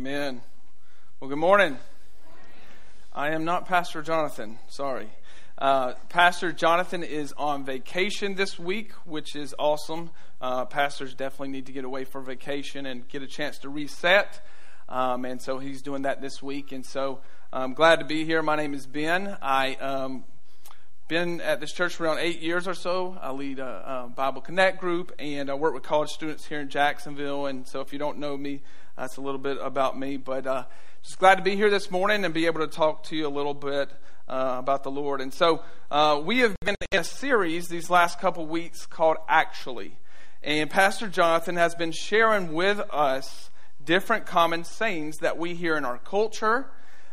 Amen. Well, good morning. I am not Pastor Jonathan. Sorry. Uh, Pastor Jonathan is on vacation this week, which is awesome. Uh, pastors definitely need to get away for vacation and get a chance to reset. Um, and so he's doing that this week. And so I'm glad to be here. My name is Ben. I um, been at this church for around eight years or so. I lead a, a, Bible Connect group, and I work with college students here in Jacksonville. And so, if you don't know me, that's a little bit about me. But uh, just glad to be here this morning and be able to talk to you a little bit uh, about the Lord. And so, uh, we have been in a series these last couple weeks called Actually. And Pastor Jonathan has been sharing with us different common sayings that we hear in our culture.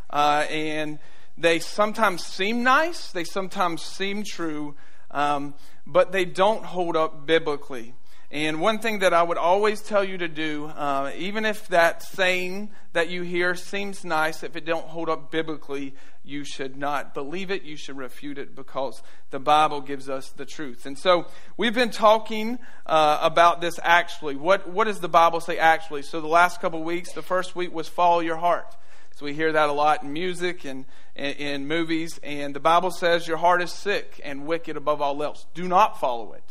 Uh, and they sometimes seem nice, they sometimes seem true, um, but they don't hold up biblically. And one thing that I would always tell you to do, uh, even if that saying that you hear seems nice, if it don't hold up biblically, you should not believe it. You should refute it because the Bible gives us the truth. And so we've been talking uh, about this actually. What what does the Bible say actually? So the last couple weeks, the first week was follow your heart. So we hear that a lot in music and in movies. And the Bible says your heart is sick and wicked above all else. Do not follow it.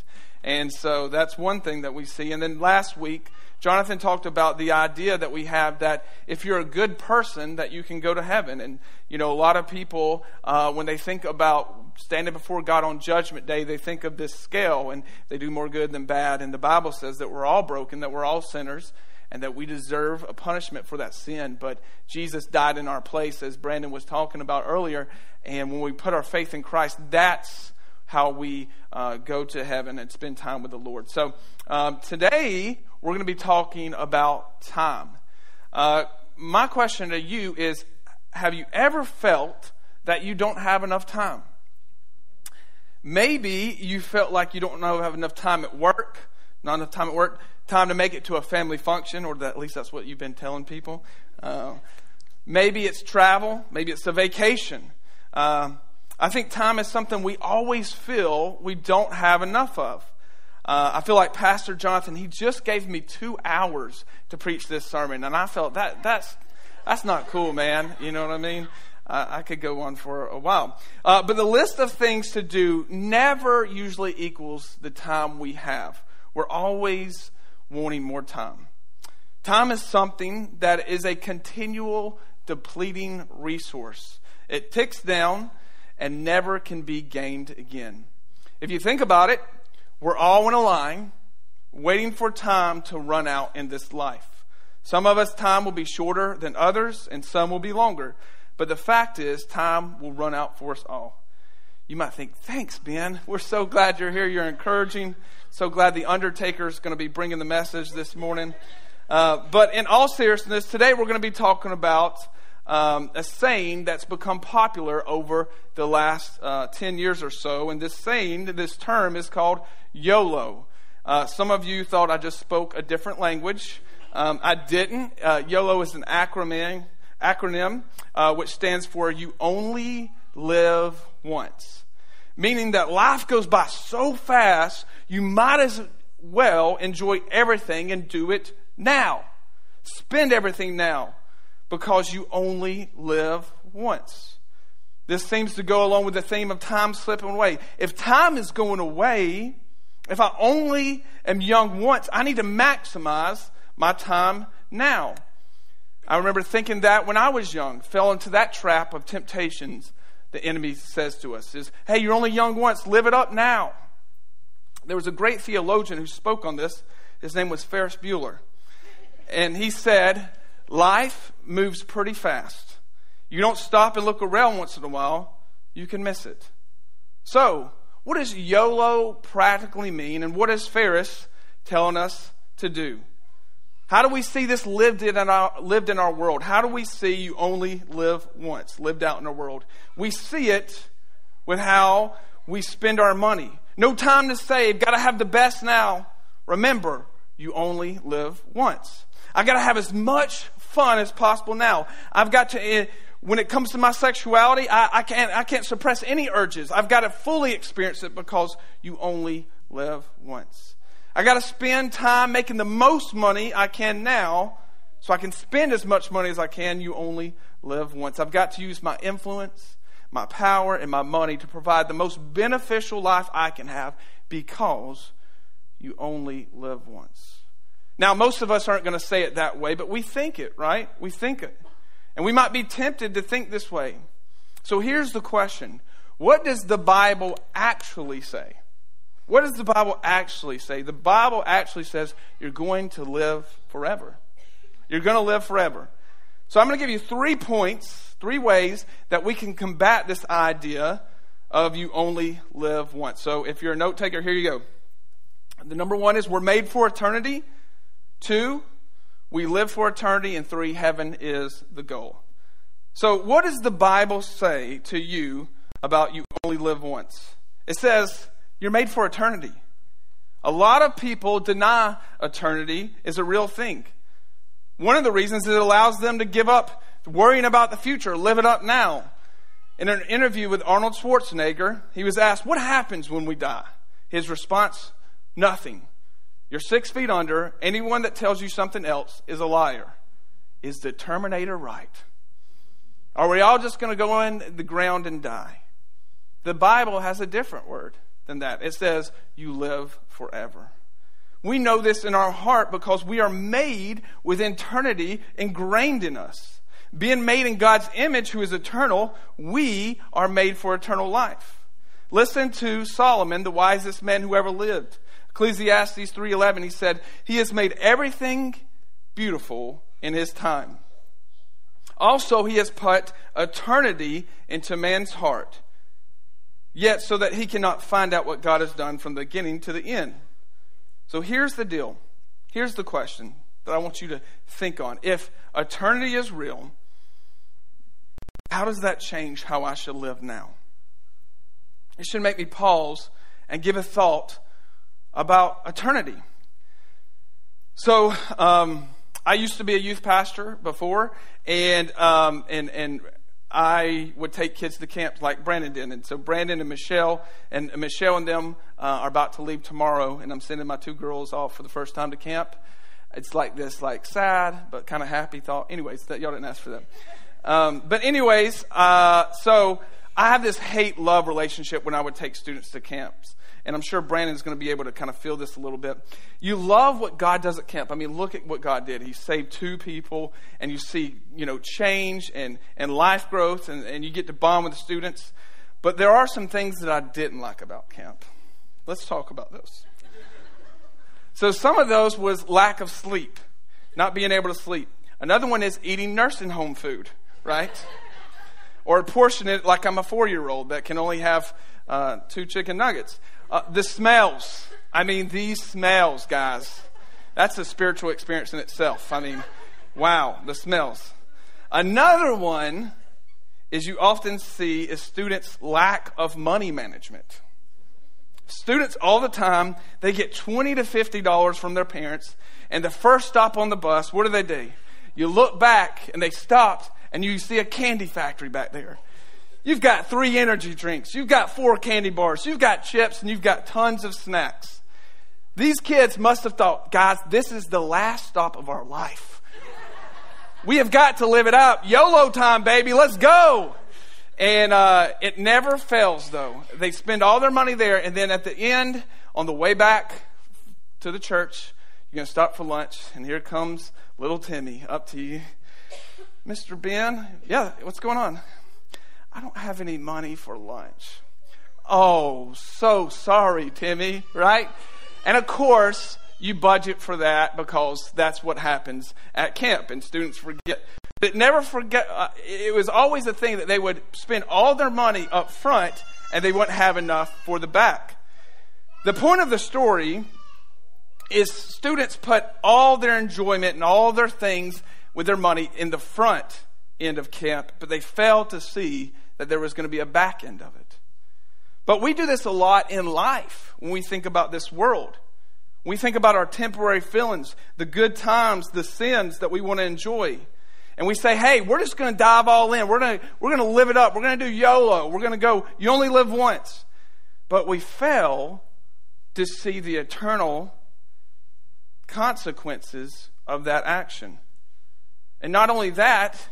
And so that's one thing that we see. And then last week, Jonathan talked about the idea that we have that if you're a good person, that you can go to heaven. And, you know, a lot of people, uh, when they think about standing before God on Judgment Day, they think of this scale and they do more good than bad. And the Bible says that we're all broken, that we're all sinners, and that we deserve a punishment for that sin. But Jesus died in our place, as Brandon was talking about earlier. And when we put our faith in Christ, that's how we uh, go to heaven and spend time with the Lord. So um, today, we're going to be talking about time. Uh, my question to you is Have you ever felt that you don't have enough time? Maybe you felt like you don't know have enough time at work, not enough time at work time to make it to a family function, or at least that's what you've been telling people. Uh, maybe it's travel, maybe it's a vacation. Uh, I think time is something we always feel we don't have enough of. Uh, I feel like Pastor Jonathan, he just gave me two hours to preach this sermon, and I felt that that's that's not cool, man. You know what I mean? Uh, I could go on for a while. Uh, but the list of things to do never usually equals the time we have. We're always wanting more time. Time is something that is a continual depleting resource. It ticks down and never can be gained again. If you think about it, we're all in a line waiting for time to run out in this life. Some of us, time will be shorter than others, and some will be longer. But the fact is, time will run out for us all. You might think, thanks, Ben. We're so glad you're here. You're encouraging. So glad the Undertaker is going to be bringing the message this morning. Uh, but in all seriousness, today we're going to be talking about um, a saying that's become popular over the last uh, 10 years or so. And this saying, this term is called YOLO. Uh, some of you thought I just spoke a different language. Um, I didn't. Uh, YOLO is an acronym, acronym uh, which stands for You Only Live Once meaning that life goes by so fast, you might as well enjoy everything and do it now. Spend everything now because you only live once. This seems to go along with the theme of time slipping away. If time is going away, if I only am young once, I need to maximize my time now. I remember thinking that when I was young, fell into that trap of temptations the enemy says to us is, hey, you're only young once, live it up now. There was a great theologian who spoke on this. His name was Ferris Bueller. And he said, life moves pretty fast. You don't stop and look around once in a while, you can miss it. So, what does YOLO practically mean, and what is Ferris telling us to do? How do we see this lived in our, lived in our world? How do we see you only live once, lived out in our world? We see it with how we spend our money. No time to save, gotta have the best now. Remember, you only live once. I gotta have as much fun as possible now. I've got to, eh, when it comes to my sexuality, I, I, can't, I can't suppress any urges. I've got to fully experience it because you only live once. I got to spend time making the most money I can now so I can spend as much money as I can. You only live once. I've got to use my influence, my power, and my money to provide the most beneficial life I can have because you only live once. Now, most of us aren't going to say it that way, but we think it, right? We think it. And we might be tempted to think this way. So here's the question What does the Bible actually say? What does the Bible actually say? The Bible actually says you're going to live forever. You're going to live forever. So I'm going to give you three points, three ways that we can combat this idea of you only live once. So if you're a note taker, here you go. The number one is we're made for eternity. Two, we live for eternity. And three, heaven is the goal. So, what does the Bible say to you about you only live once? It says you're made for eternity. A lot of people deny eternity is a real thing. One of the reasons is it allows them to give up worrying about the future, live it up now. In an interview with Arnold Schwarzenegger, he was asked, What happens when we die? His response, Nothing. You're six feet under. Anyone that tells you something else is a liar. Is the Terminator right? Are we all just going to go in the ground and die? The Bible has a different word than that. It says, You live forever. We know this in our heart because we are made with eternity ingrained in us. Being made in God's image, who is eternal, we are made for eternal life. Listen to Solomon, the wisest man who ever lived. Ecclesiastes 3:11 he said, "He has made everything beautiful in his time." Also, he has put eternity into man's heart, yet so that he cannot find out what God has done from the beginning to the end. So here's the deal. Here's the question that I want you to think on. If eternity is real, how does that change how I should live now? It should make me pause and give a thought about eternity. So, um, I used to be a youth pastor before, and um, and and I would take kids to camps like Brandon did. And so Brandon and Michelle and Michelle and them uh, are about to leave tomorrow, and I'm sending my two girls off for the first time to camp. It's like this, like sad but kind of happy thought. Anyways, that y'all didn't ask for them. Um, but anyways, uh, so I have this hate love relationship when I would take students to camps and I'm sure Brandon's going to be able to kind of feel this a little bit. You love what God does at camp. I mean, look at what God did. He saved two people, and you see, you know, change and, and life growth, and, and you get to bond with the students. But there are some things that I didn't like about camp. Let's talk about those. So some of those was lack of sleep, not being able to sleep. Another one is eating nursing home food, right? or portion it like I'm a four year old that can only have uh, two chicken nuggets. Uh, the smells. I mean, these smells, guys. That's a spiritual experience in itself. I mean, wow, the smells. Another one is you often see is students' lack of money management. Students all the time, they get 20 to $50 from their parents, and the first stop on the bus, what do they do? You look back and they stopped and you see a candy factory back there. You've got three energy drinks. You've got four candy bars. You've got chips and you've got tons of snacks. These kids must have thought, guys, this is the last stop of our life. We have got to live it up. YOLO time, baby. Let's go. And uh, it never fails, though. They spend all their money there, and then at the end, on the way back to the church, you're going to stop for lunch, and here comes little Timmy up to you. Mr. Ben, yeah, what's going on? I don't have any money for lunch. Oh, so sorry, Timmy, right? And of course, you budget for that because that's what happens at camp, and students forget. But never forget, uh, it was always a thing that they would spend all their money up front and they wouldn't have enough for the back. The point of the story is students put all their enjoyment and all their things with their money in the front end of camp, but they fail to see that there was going to be a back end of it. But we do this a lot in life when we think about this world. We think about our temporary feelings, the good times, the sins that we want to enjoy. And we say, hey, we're just going to dive all in. We're going to, we're going to live it up. We're going to do YOLO. We're going to go, you only live once. But we fail to see the eternal consequences of that action. And not only that,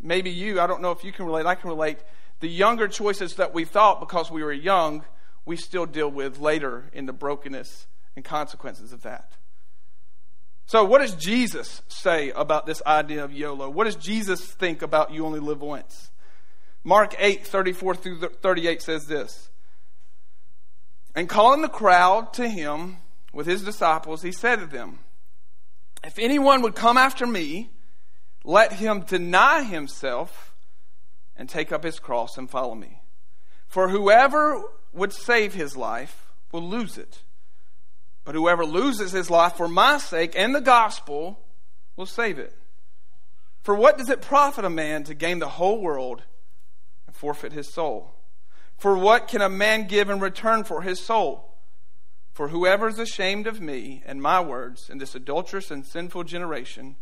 maybe you, I don't know if you can relate, I can relate, the younger choices that we thought because we were young, we still deal with later in the brokenness and consequences of that. So, what does Jesus say about this idea of YOLO? What does Jesus think about you only live once? Mark 8, 34 through 38 says this And calling the crowd to him with his disciples, he said to them, If anyone would come after me, let him deny himself and take up his cross and follow me. For whoever would save his life will lose it. But whoever loses his life for my sake and the gospel will save it. For what does it profit a man to gain the whole world and forfeit his soul? For what can a man give in return for his soul? For whoever is ashamed of me and my words in this adulterous and sinful generation,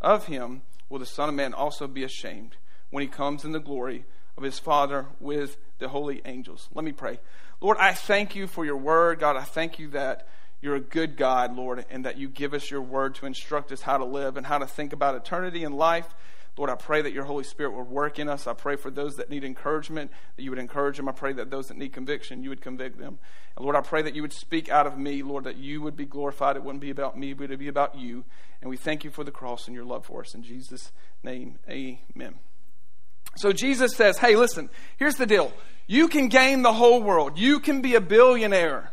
of him will the Son of Man also be ashamed when he comes in the glory of his Father with the holy angels. Let me pray. Lord, I thank you for your word. God, I thank you that you're a good God, Lord, and that you give us your word to instruct us how to live and how to think about eternity and life. Lord, I pray that your Holy Spirit would work in us. I pray for those that need encouragement, that you would encourage them. I pray that those that need conviction, you would convict them. And Lord, I pray that you would speak out of me, Lord, that you would be glorified. It wouldn't be about me, but it would be about you. And we thank you for the cross and your love for us. In Jesus' name, amen. So Jesus says, hey, listen, here's the deal. You can gain the whole world. You can be a billionaire.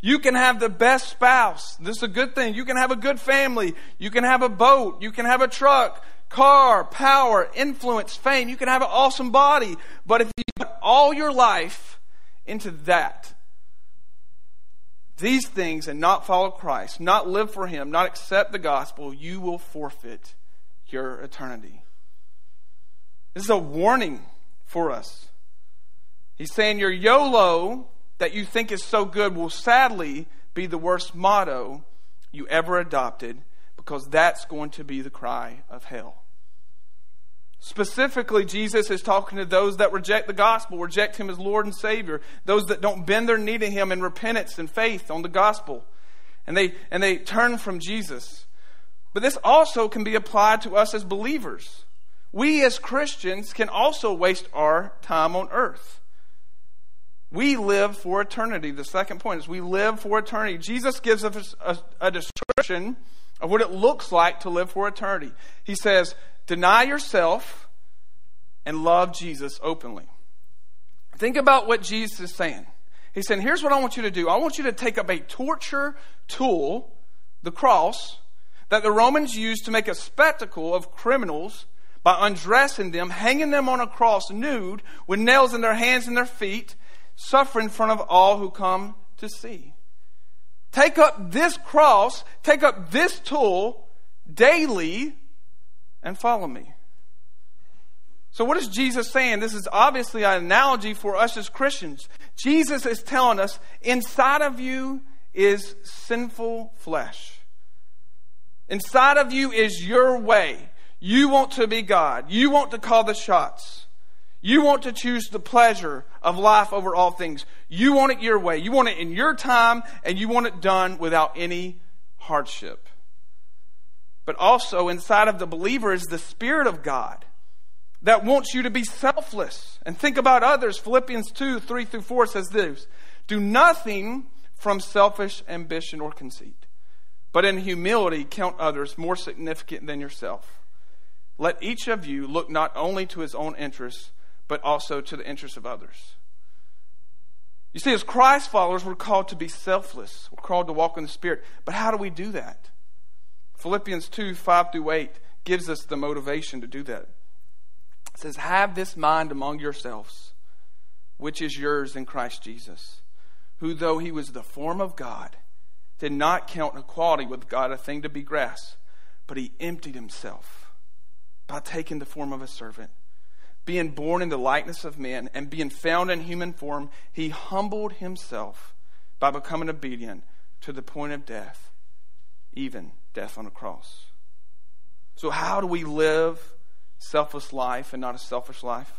You can have the best spouse. This is a good thing. You can have a good family. You can have a boat. You can have a truck car, power, influence, fame. You can have an awesome body, but if you put all your life into that, these things, and not follow Christ, not live for Him, not accept the gospel, you will forfeit your eternity. This is a warning for us. He's saying your YOLO that you think is so good will sadly be the worst motto you ever adopted because that's going to be the cry of hell. Specifically, Jesus is talking to those that reject the gospel, reject Him as Lord and Savior, those that don't bend their knee to Him in repentance and faith on the gospel, and they, and they turn from Jesus. But this also can be applied to us as believers. We as Christians can also waste our time on earth. We live for eternity. The second point is we live for eternity. Jesus gives us a, a description of what it looks like to live for eternity. He says, Deny yourself and love Jesus openly. Think about what Jesus is saying. He's saying, Here's what I want you to do I want you to take up a torture tool, the cross, that the Romans used to make a spectacle of criminals by undressing them, hanging them on a cross nude with nails in their hands and their feet, suffering in front of all who come to see. Take up this cross, take up this tool daily, and follow me. So, what is Jesus saying? This is obviously an analogy for us as Christians. Jesus is telling us inside of you is sinful flesh. Inside of you is your way. You want to be God. You want to call the shots. You want to choose the pleasure of life over all things. You want it your way. You want it in your time, and you want it done without any hardship. But also, inside of the believer is the Spirit of God that wants you to be selfless and think about others. Philippians 2 3 through 4 says this Do nothing from selfish ambition or conceit, but in humility count others more significant than yourself. Let each of you look not only to his own interests, but also to the interests of others. You see, as Christ followers, we're called to be selfless. We're called to walk in the Spirit. But how do we do that? Philippians 2 5 through 8 gives us the motivation to do that. It says, Have this mind among yourselves, which is yours in Christ Jesus, who, though he was the form of God, did not count equality with God a thing to be grasped, but he emptied himself by taking the form of a servant being born in the likeness of men and being found in human form, he humbled himself by becoming obedient to the point of death, even death on a cross. So, how do we live selfless life and not a selfish life?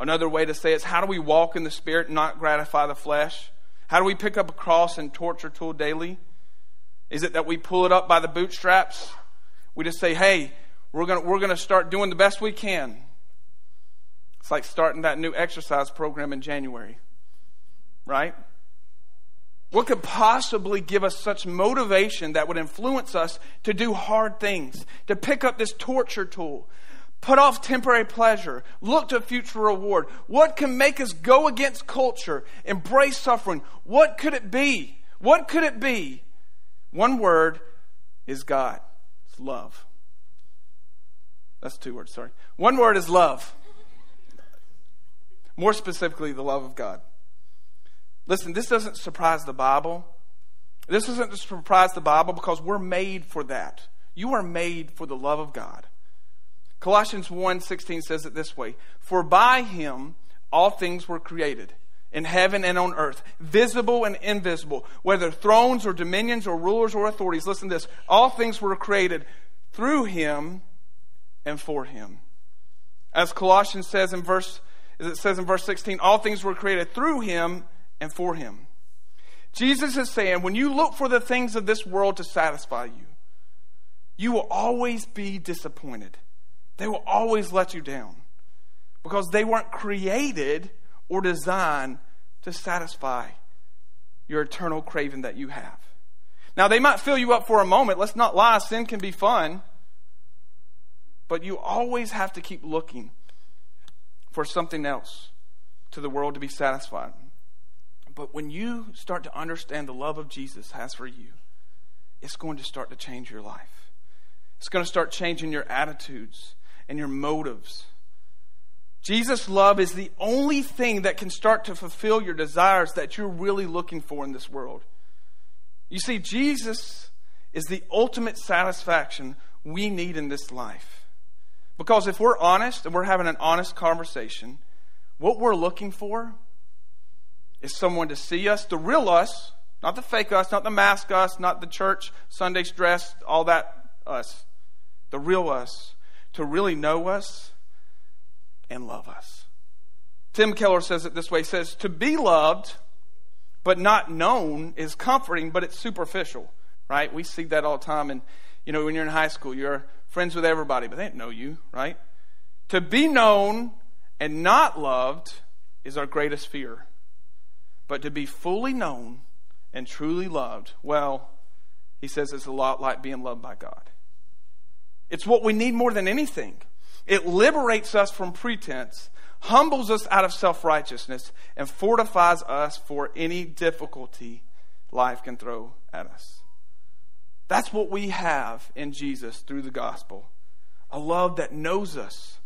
Another way to say it is how do we walk in the spirit and not gratify the flesh? How do we pick up a cross and torture tool daily? Is it that we pull it up by the bootstraps? We just say, hey, We're going we're to start doing the best we can. It's like starting that new exercise program in January, right? What could possibly give us such motivation that would influence us to do hard things, to pick up this torture tool, put off temporary pleasure, look to future reward? What can make us go against culture, embrace suffering? What could it be? What could it be? One word is God. It's love. That's two words, sorry. One word is love. More specifically, the love of God. Listen, this doesn't surprise the Bible. This doesn't surprise the Bible because we're made for that. You are made for the love of God. Colossians 1:16 says it this way, "For by him all things were created, in heaven and on earth, visible and invisible, whether thrones or dominions or rulers or authorities. Listen to this. All things were created through him and for him." As Colossians says in verse as it says in verse 16, all things were created through him and for him. Jesus is saying, when you look for the things of this world to satisfy you, you will always be disappointed. They will always let you down because they weren't created or designed to satisfy your eternal craving that you have. Now, they might fill you up for a moment. Let's not lie, sin can be fun. But you always have to keep looking for something else to the world to be satisfied. But when you start to understand the love of Jesus has for you, it's going to start to change your life. It's going to start changing your attitudes and your motives. Jesus' love is the only thing that can start to fulfill your desires that you're really looking for in this world. You see, Jesus is the ultimate satisfaction we need in this life. Because if we're honest and we're having an honest conversation, what we're looking for is someone to see us, the real us, not the fake us, not the mask us, not the church Sunday's dress, all that us. The real us, to really know us and love us. Tim Keller says it this way he says, To be loved but not known is comforting, but it's superficial, right? We see that all the time. And, you know, when you're in high school, you're friends with everybody, but they don't know you, right? To be known and not loved is our greatest fear. But to be fully known and truly loved, well, he says it's a lot like being loved by God. It's what we need more than anything. It liberates us from pretense, humbles us out of self righteousness, and fortifies us for any difficulty life can throw at us. That's what we have in Jesus through the gospel a love that knows us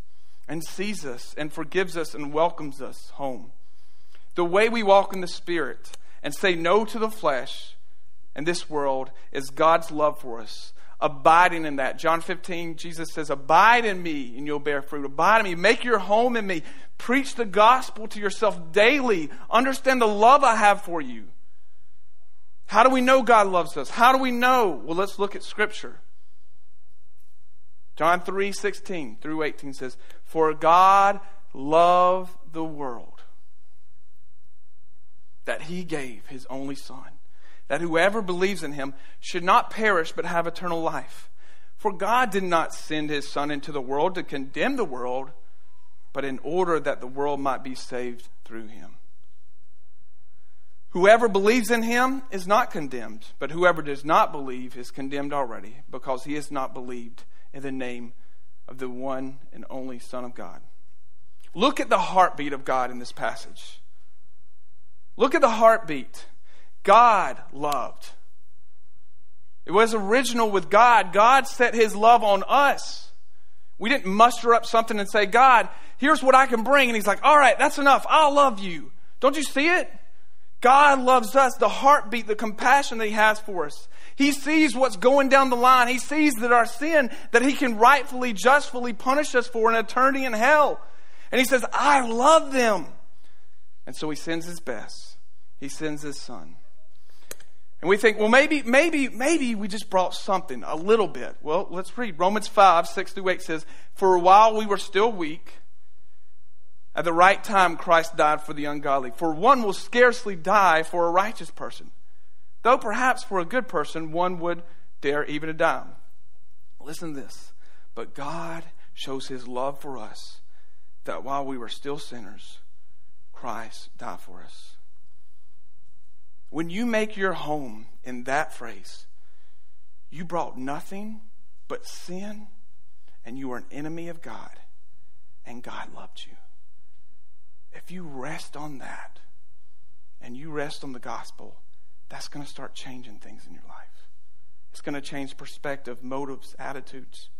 and sees us and forgives us and welcomes us home. The way we walk in the Spirit and say no to the flesh and this world is God's love for us. Abiding in that. John 15, Jesus says, Abide in me and you'll bear fruit. Abide in me. Make your home in me. Preach the gospel to yourself daily. Understand the love I have for you. How do we know God loves us? How do we know? Well, let's look at Scripture. John 3 16 through 18 says, For God loved the world that he gave his only Son, that whoever believes in him should not perish but have eternal life. For God did not send his Son into the world to condemn the world, but in order that the world might be saved through him. Whoever believes in him is not condemned, but whoever does not believe is condemned already, because he has not believed in the name of the one and only Son of God. Look at the heartbeat of God in this passage. Look at the heartbeat. God loved. It was original with God. God set his love on us. We didn't muster up something and say, God, here's what I can bring. And he's like, all right, that's enough. I'll love you. Don't you see it? God loves us, the heartbeat, the compassion that he has for us. He sees what's going down the line. He sees that our sin, that he can rightfully, justly punish us for an eternity in hell. And he says, I love them. And so he sends his best he sends his son. And we think, well, maybe, maybe, maybe we just brought something, a little bit. Well, let's read. Romans 5, 6 through 8 says, For a while we were still weak. At the right time, Christ died for the ungodly. For one will scarcely die for a righteous person, though perhaps for a good person one would dare even to die. Listen to this. But God shows his love for us that while we were still sinners, Christ died for us. When you make your home in that phrase, you brought nothing but sin, and you were an enemy of God, and God loved you. If you rest on that, and you rest on the gospel, that's going to start changing things in your life. It's going to change perspective, motives, attitudes.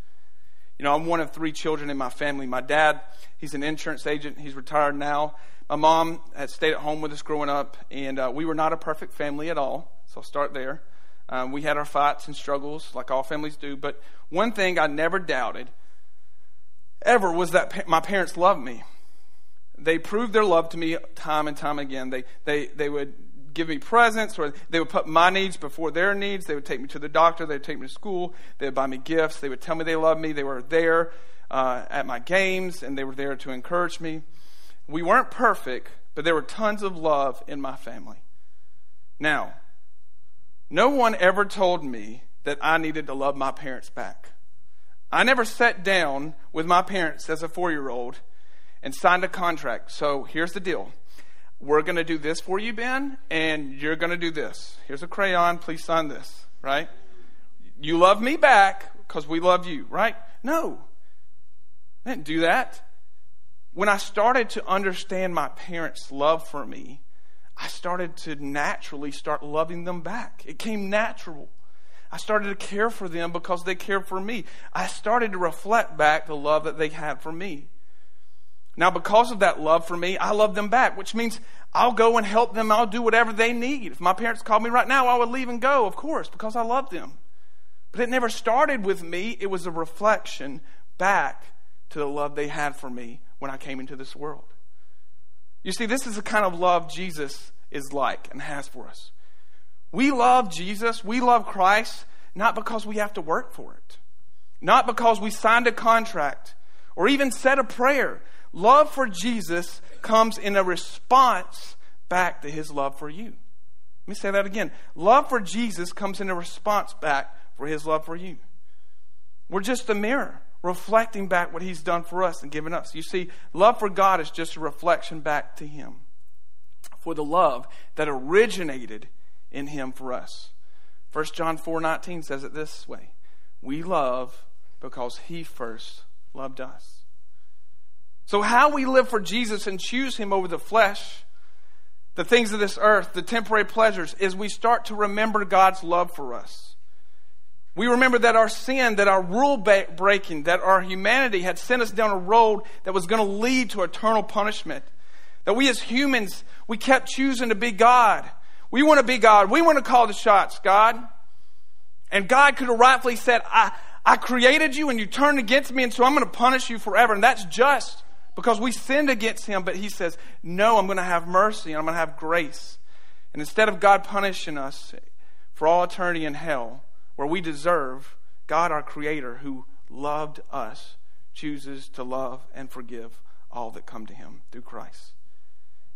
You know, I'm one of three children in my family. My dad, he's an insurance agent. He's retired now. My mom had stayed at home with us growing up, and uh, we were not a perfect family at all. So I'll start there. Um, we had our fights and struggles, like all families do. But one thing I never doubted ever was that pa- my parents loved me. They proved their love to me time and time again. They, they, they would give me presents or they would put my needs before their needs. They would take me to the doctor. They would take me to school. They would buy me gifts. They would tell me they loved me. They were there uh, at my games and they were there to encourage me. We weren't perfect, but there were tons of love in my family. Now, no one ever told me that I needed to love my parents back. I never sat down with my parents as a four year old and signed a contract. So here's the deal we're going to do this for you, Ben, and you're going to do this. Here's a crayon. Please sign this, right? You love me back because we love you, right? No. I didn't do that. When I started to understand my parents' love for me, I started to naturally start loving them back. It came natural. I started to care for them because they cared for me. I started to reflect back the love that they had for me. Now, because of that love for me, I love them back, which means I'll go and help them. I'll do whatever they need. If my parents called me right now, I would leave and go, of course, because I love them. But it never started with me. It was a reflection back to the love they had for me when I came into this world. You see, this is the kind of love Jesus is like and has for us. We love Jesus, we love Christ, not because we have to work for it, not because we signed a contract or even said a prayer. Love for Jesus comes in a response back to his love for you. Let me say that again. Love for Jesus comes in a response back for his love for you. We're just a mirror reflecting back what he's done for us and given us. You see, love for God is just a reflection back to him for the love that originated in him for us. 1 John 4:19 says it this way. We love because he first loved us. So, how we live for Jesus and choose Him over the flesh, the things of this earth, the temporary pleasures, is we start to remember God's love for us. We remember that our sin, that our rule breaking, that our humanity had sent us down a road that was going to lead to eternal punishment. That we as humans, we kept choosing to be God. We want to be God. We want to call the shots, God. And God could have rightfully said, I, I created you and you turned against me, and so I'm going to punish you forever. And that's just because we sinned against him, but he says, No, I'm going to have mercy and I'm going to have grace. And instead of God punishing us for all eternity in hell, where we deserve, God, our Creator, who loved us, chooses to love and forgive all that come to him through Christ.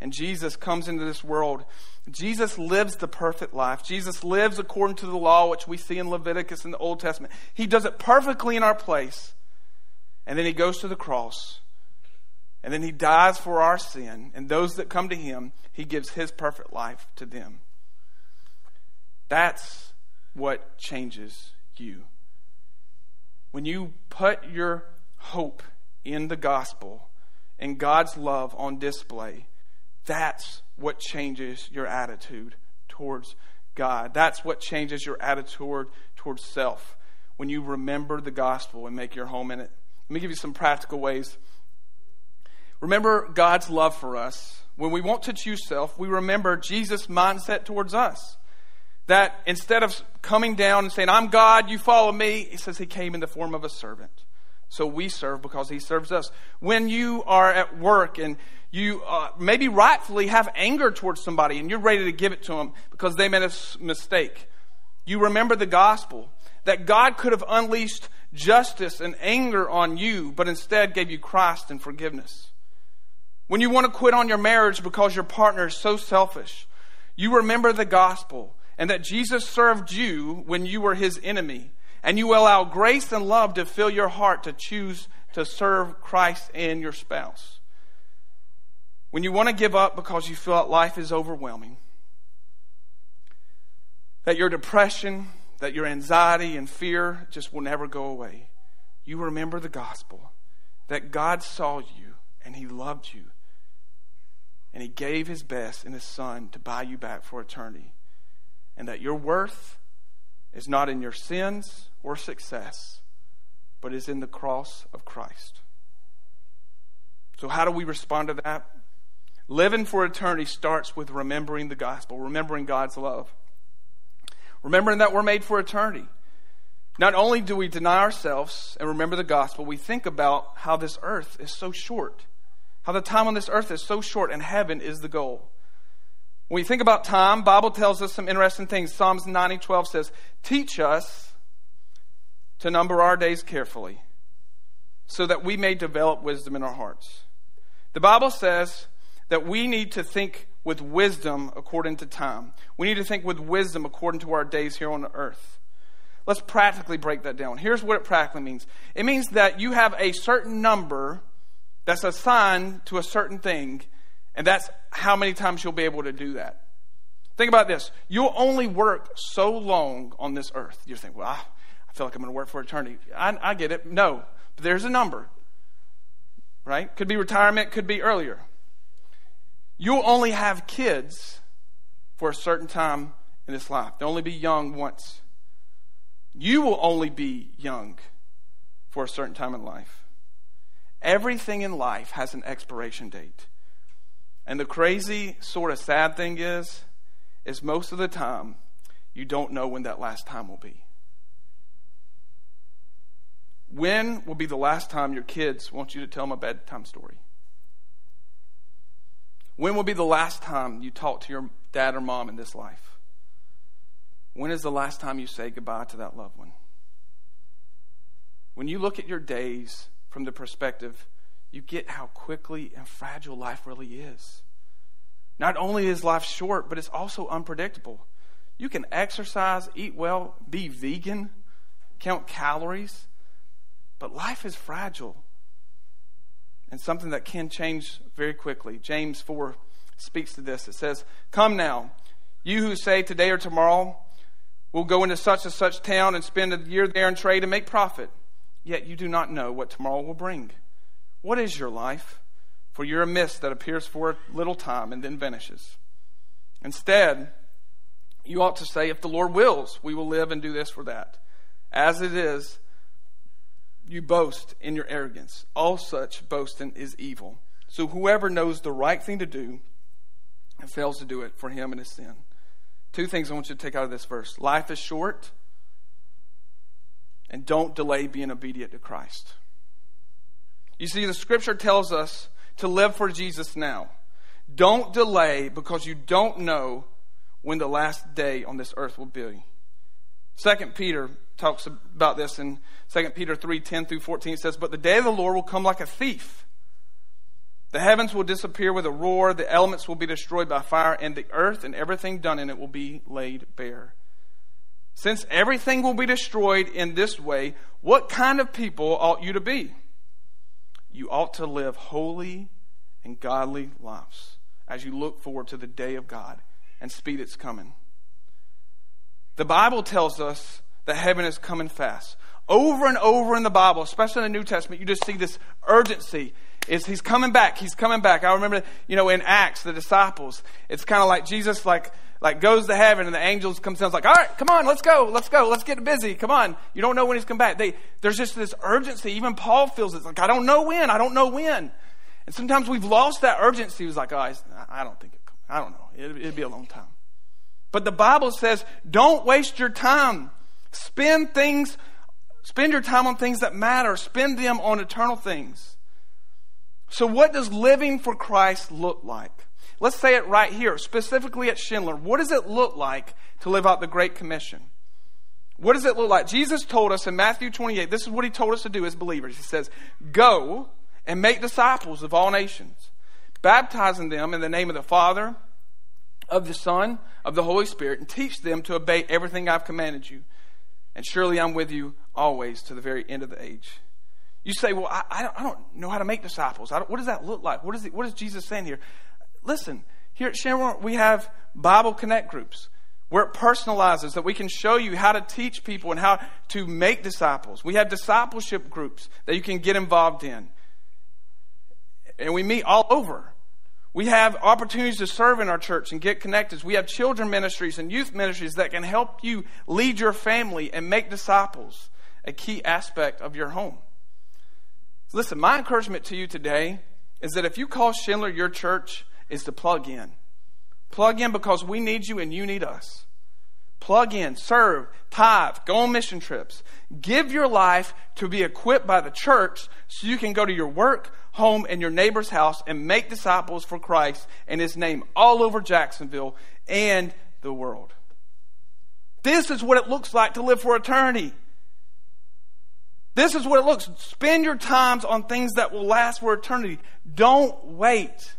And Jesus comes into this world. Jesus lives the perfect life. Jesus lives according to the law, which we see in Leviticus in the Old Testament. He does it perfectly in our place. And then he goes to the cross and then he dies for our sin. And those that come to him, he gives his perfect life to them. That's what changes you. When you put your hope in the gospel and God's love on display, that's what changes your attitude towards God. That's what changes your attitude towards self. When you remember the gospel and make your home in it. Let me give you some practical ways Remember God's love for us. When we want to choose self, we remember Jesus' mindset towards us. That instead of coming down and saying, I'm God, you follow me, he says he came in the form of a servant. So we serve because he serves us. When you are at work and you uh, maybe rightfully have anger towards somebody and you're ready to give it to them because they made a mistake, you remember the gospel that God could have unleashed justice and anger on you, but instead gave you Christ and forgiveness. When you want to quit on your marriage because your partner is so selfish, you remember the gospel and that Jesus served you when you were his enemy And you allow grace and love to fill your heart to choose to serve Christ and your spouse. When you want to give up because you feel that life is overwhelming, that your depression, that your anxiety and fear just will never go away, you remember the gospel that God saw you and He loved you and He gave His best in His Son to buy you back for eternity, and that your worth is not in your sins or success, but is in the cross of Christ. So, how do we respond to that? Living for eternity starts with remembering the gospel, remembering God's love, remembering that we're made for eternity. Not only do we deny ourselves and remember the gospel, we think about how this earth is so short, how the time on this earth is so short, and heaven is the goal. When we think about time, Bible tells us some interesting things. Psalms 90, 12 says, Teach us to number our days carefully, so that we may develop wisdom in our hearts. The Bible says that we need to think with wisdom according to time. We need to think with wisdom according to our days here on earth. Let's practically break that down. Here's what it practically means it means that you have a certain number that's assigned to a certain thing, and that's how many times you'll be able to do that. Think about this. You'll only work so long on this earth. You think, well, I, feel like I'm going to work for eternity. I, I get it. No, but there's a number, right? Could be retirement, could be earlier. You'll only have kids for a certain time in this life. They'll only be young once. You will only be young for a certain time in life. Everything in life has an expiration date. And the crazy, sort of sad thing is, is most of the time, you don't know when that last time will be. When will be the last time your kids want you to tell them a bedtime story? When will be the last time you talk to your dad or mom in this life? When is the last time you say goodbye to that loved one? When you look at your days from the perspective, you get how quickly and fragile life really is. Not only is life short, but it's also unpredictable. You can exercise, eat well, be vegan, count calories, but life is fragile and something that can change very quickly. James 4 speaks to this. It says, Come now, you who say today or tomorrow, we'll go into such and such town and spend a year there and trade and make profit. Yet you do not know what tomorrow will bring. What is your life? For you're a mist that appears for a little time and then vanishes. Instead, you ought to say, If the Lord wills, we will live and do this or that. As it is, you boast in your arrogance. All such boasting is evil. So whoever knows the right thing to do and fails to do it, for him it is sin. Two things I want you to take out of this verse life is short, and don't delay being obedient to Christ. You see, the scripture tells us to live for Jesus now. Don't delay because you don't know when the last day on this earth will be. Second Peter talks about this in 2 Peter 3 10 through 14. It says, But the day of the Lord will come like a thief. The heavens will disappear with a roar, the elements will be destroyed by fire, and the earth and everything done in it will be laid bare. Since everything will be destroyed in this way, what kind of people ought you to be? You ought to live holy and godly lives as you look forward to the day of God and speed its coming. The Bible tells us that heaven is coming fast. Over and over in the Bible, especially in the New Testament, you just see this urgency. Is he's coming back? He's coming back. I remember, you know, in Acts, the disciples. It's kind of like Jesus, like like goes to heaven, and the angels comes down. It's like, all right, come on, let's go, let's go, let's get busy. Come on. You don't know when he's come back. They, there's just this urgency. Even Paul feels it. It's like I don't know when. I don't know when. And sometimes we've lost that urgency. He's like, oh, I don't think it. I don't know. It, it'd be a long time. But the Bible says, don't waste your time. Spend things, spend your time on things that matter. Spend them on eternal things. So, what does living for Christ look like? Let's say it right here, specifically at Shindler. What does it look like to live out the Great Commission? What does it look like? Jesus told us in Matthew 28, this is what he told us to do as believers. He says, Go and make disciples of all nations, baptizing them in the name of the Father, of the Son, of the Holy Spirit, and teach them to obey everything I've commanded you. and surely I'm with you always to the very end of the age. You say, Well, I, I, don't, know how to make disciples. what does that look like? What is, it, what is Jesus saying here? Listen, here at Sharon, we have Bible Connect groups where it personalizes that we can show you how to teach people and how to make disciples. We have discipleship groups that you can get involved in. And we meet all over. We have opportunities to serve in our church and get connected. We have children ministries and youth ministries that can help you lead your family and make disciples a key aspect of your home. Listen, my encouragement to you today is that if you call Shindler your church, is to plug in. Plug in because we need you and you need us. Plug in, serve, tithe, go on mission trips. Give your life to be equipped by the church so you can go to your work, home, and your neighbor's house and make disciples for Christ and His name all over Jacksonville and the world. This is what it looks like to live for eternity. This is what it looks. Spend your times on things that will last for eternity. Don't wait.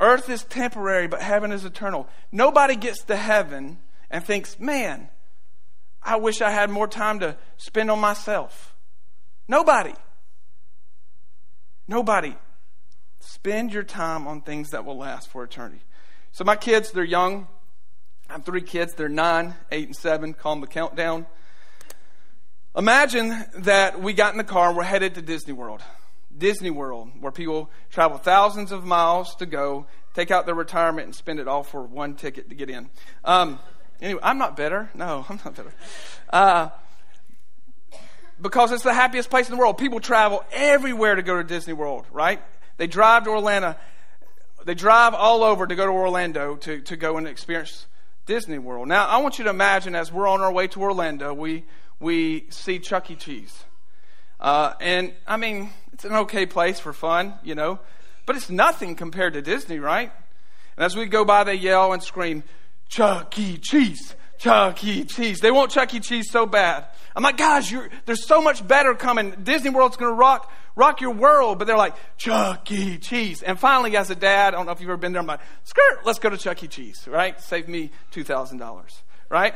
Earth is temporary, but heaven is eternal. Nobody gets to heaven and thinks, man, I wish I had more time to spend on myself. Nobody. Nobody. Spend your time on things that will last for eternity. So, my kids, they're young. I have three kids. They're nine, eight, and seven. Call them the countdown. Imagine that we got in the car and we're headed to Disney World. Disney World, where people travel thousands of miles to go, take out their retirement, and spend it all for one ticket to get in. Um, anyway, I'm not better. No, I'm not better. Uh, because it's the happiest place in the world. People travel everywhere to go to Disney World, right? They drive to Orlando. They drive all over to go to Orlando to, to go and experience Disney World. Now, I want you to imagine as we're on our way to Orlando, we, we see Chuck E. Cheese. Uh, and I mean, it's an okay place for fun, you know, but it's nothing compared to Disney, right? And as we go by, they yell and scream, Chuck E. Cheese, Chuck E. Cheese. They want Chuck E. Cheese so bad. I'm like, guys, there's so much better coming. Disney World's going to rock, rock your world. But they're like, Chuck E. Cheese. And finally, as a dad, I don't know if you've ever been there, I'm like, skirt, let's go to Chuck E. Cheese, right? Save me $2,000, right?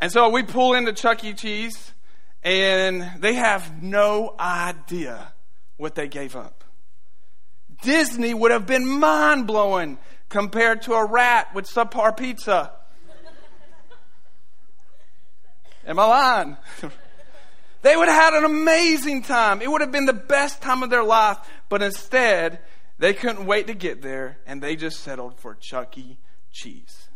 And so we pull into Chuck E. Cheese and they have no idea what they gave up. Disney would have been mind blowing compared to a rat with subpar pizza. Am I lying? they would have had an amazing time. It would have been the best time of their life, but instead, they couldn't wait to get there and they just settled for Chuck E. Cheese.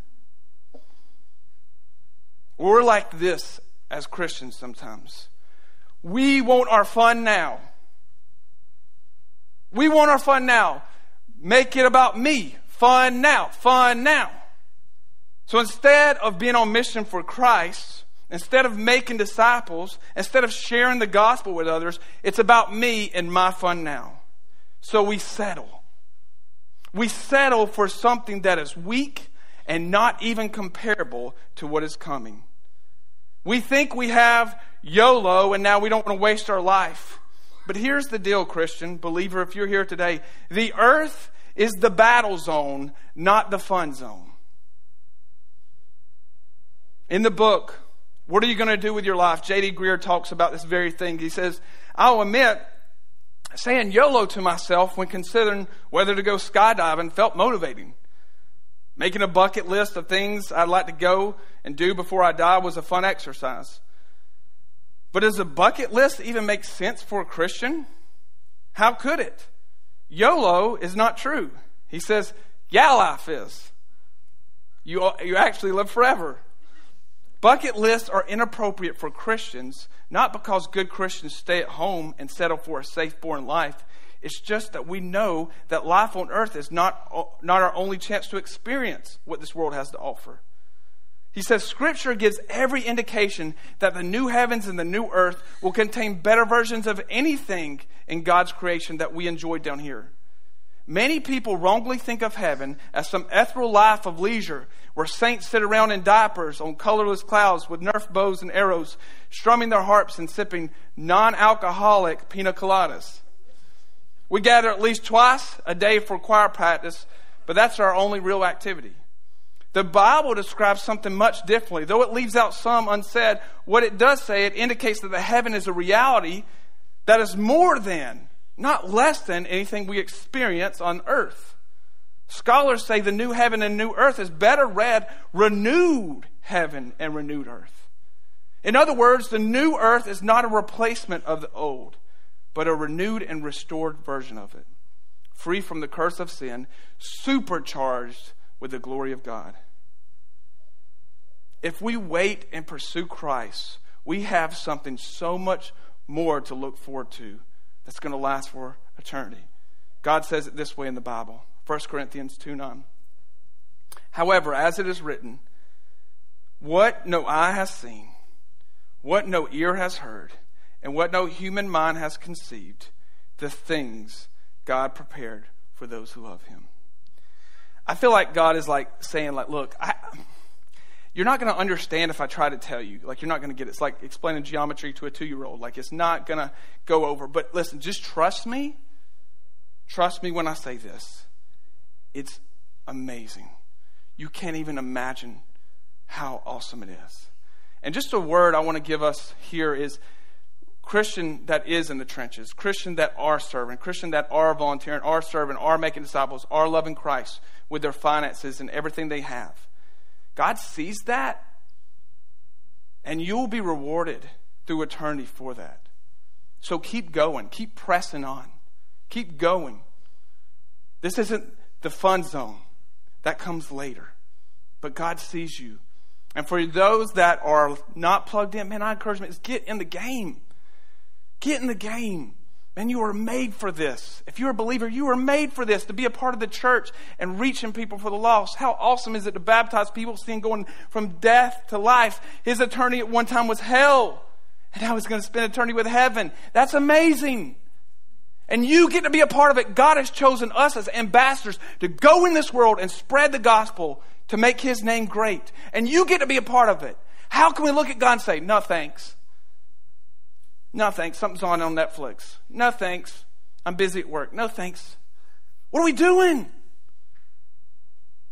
We're like this as Christians sometimes. We want our fun now. We want our fun now. Make it about me. Fun now. Fun now. So instead of being on mission for Christ, instead of making disciples, instead of sharing the gospel with others, it's about me and my fun now. So we settle. We settle for something that is weak and not even comparable to what is coming. We think we have YOLO and now we don't want to waste our life. But here's the deal, Christian, believer, if you're here today the earth is the battle zone, not the fun zone. In the book, What Are You Going to Do with Your Life? J.D. Greear talks about this very thing. He says, I'll admit, saying YOLO to myself when considering whether to go skydiving felt motivating. Making a bucket list of things I'd like to go and do before I die was a fun exercise. But does a bucket list even make sense for a Christian? How could it? YOLO is not true. He says, yeah, life is. You, you actually live forever. Bucket lists are inappropriate for Christians, not because good Christians stay at home and settle for a safe born life. It's just that we know that life on earth is not, not our only chance to experience what this world has to offer. He says Scripture gives every indication that the new heavens and the new earth will contain better versions of anything in God's creation that we enjoyed down here. Many people wrongly think of heaven as some ethereal life of leisure where saints sit around in diapers on colorless clouds with Nerf bows and arrows, strumming their harps and sipping non alcoholic pina coladas. We gather at least twice a day for choir practice, but that's our only real activity. The Bible describes something much differently. Though it leaves out some unsaid, what it does say, it indicates that the heaven is a reality that is more than, not less than, anything we experience on earth. Scholars say the new heaven and new earth is better read renewed heaven and renewed earth. In other words, the new earth is not a replacement of the old, but a renewed and restored version of it, free from the curse of sin, supercharged with the glory of God. If we wait and pursue Christ, we have something so much more to look forward to that's going to last for eternity. God says it this way in the Bible 1 Corinthians 2 9. However, as it is written, what no eye has seen, what no ear has heard, and what no human mind has conceived, the things God prepared for those who love him. I feel like God is like saying, like, look, I, you're not going to understand if I try to tell you. Like, you're not going to get it. It's like explaining geometry to a two year old. Like, it's not going to go over. But listen, just trust me. Trust me when I say this. It's amazing. You can't even imagine how awesome it is. And just a word I want to give us here is Christian that is in the trenches, Christian that are serving, Christian that are volunteering, are serving, are making disciples, are loving Christ with their finances and everything they have. God sees that, and you'll be rewarded through eternity for that. So keep going, keep pressing on, keep going. This isn't the fun zone, that comes later. But God sees you. And for those that are not plugged in, man, I encourage you is get in the game. Get in the game. Man, you are made for this. If you're a believer, you are made for this to be a part of the church and reaching people for the lost. How awesome is it to baptize people, seeing going from death to life? His eternity at one time was hell, and now he's going to spend eternity with heaven. That's amazing. And you get to be a part of it. God has chosen us as ambassadors to go in this world and spread the gospel to make his name great. And you get to be a part of it. How can we look at God and say, no thanks? No thanks. Something's on on Netflix. No thanks. I'm busy at work. No thanks. What are we doing?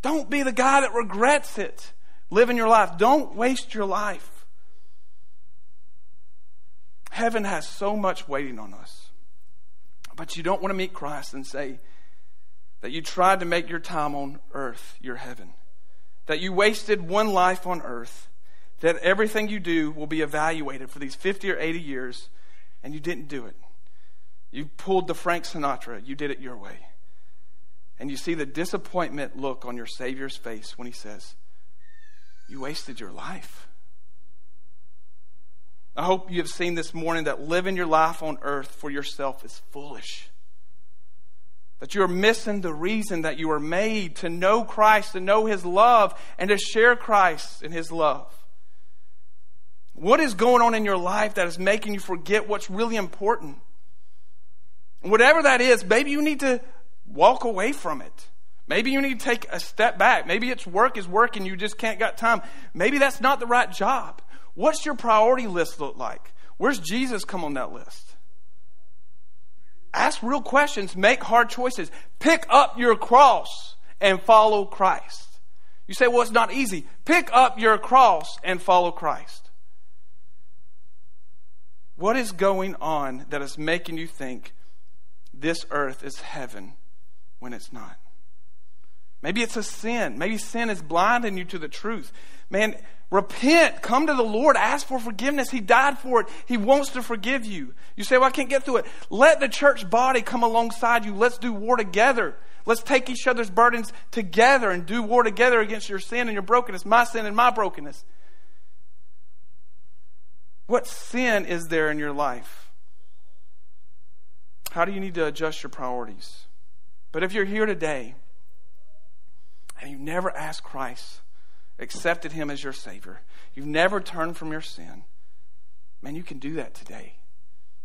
Don't be the guy that regrets it. Living your life. Don't waste your life. Heaven has so much waiting on us. But you don't want to meet Christ and say that you tried to make your time on earth your heaven, that you wasted one life on earth that everything you do will be evaluated for these 50 or 80 years, and you didn't do it. You pulled the Frank Sinatra, you did it your way. And you see the disappointment look on your Savior's face when he says, You wasted your life. I hope you have seen this morning that living your life on earth for yourself is foolish. That you are missing the reason that you were made to know Christ, to know His love, and to share Christ and His love. What is going on in your life that is making you forget what's really important? whatever that is, maybe you need to walk away from it. Maybe you need to take a step back. Maybe it's work is work and you just can't got time. Maybe that's not the right job. What's your priority list look like? Where's Jesus come on that list? Ask real questions, make hard choices. Pick up your cross and follow Christ. You say, well, it's not easy. Pick up your cross and follow Christ. What is going on that is making you think this earth is heaven when it's not? Maybe it's a sin. Maybe sin is blinding you to the truth. Man, repent. Come to the Lord. Ask for forgiveness. He died for it. He wants to forgive you. You say, Well, I can't get through it. Let the church body come alongside you. Let's do war together. Let's take each other's burdens together and do war together against your sin and your brokenness, my sin and my brokenness. What sin is there in your life? How do you need to adjust your priorities? But if you're here today and you've never asked Christ, accepted Him as your Savior, you've never turned from your sin, man, you can do that today.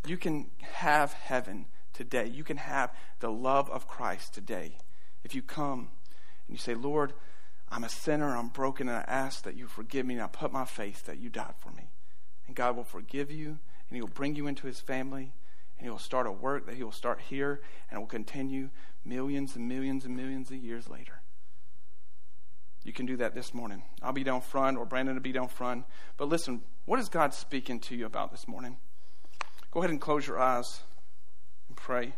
You can have heaven today. You can have the love of Christ today. If you come and you say, Lord, I'm a sinner, I'm broken, and I ask that you forgive me, and I put my faith that you died for me and God will forgive you, and He will bring you into His family, and He will start a work that He will start here, and will continue millions and millions and millions of years later. you can do that this morning. I'll be down front, or Brandon will be down front. But listen, what is God speaking to you about this morning? Go ahead and close your eyes and pray.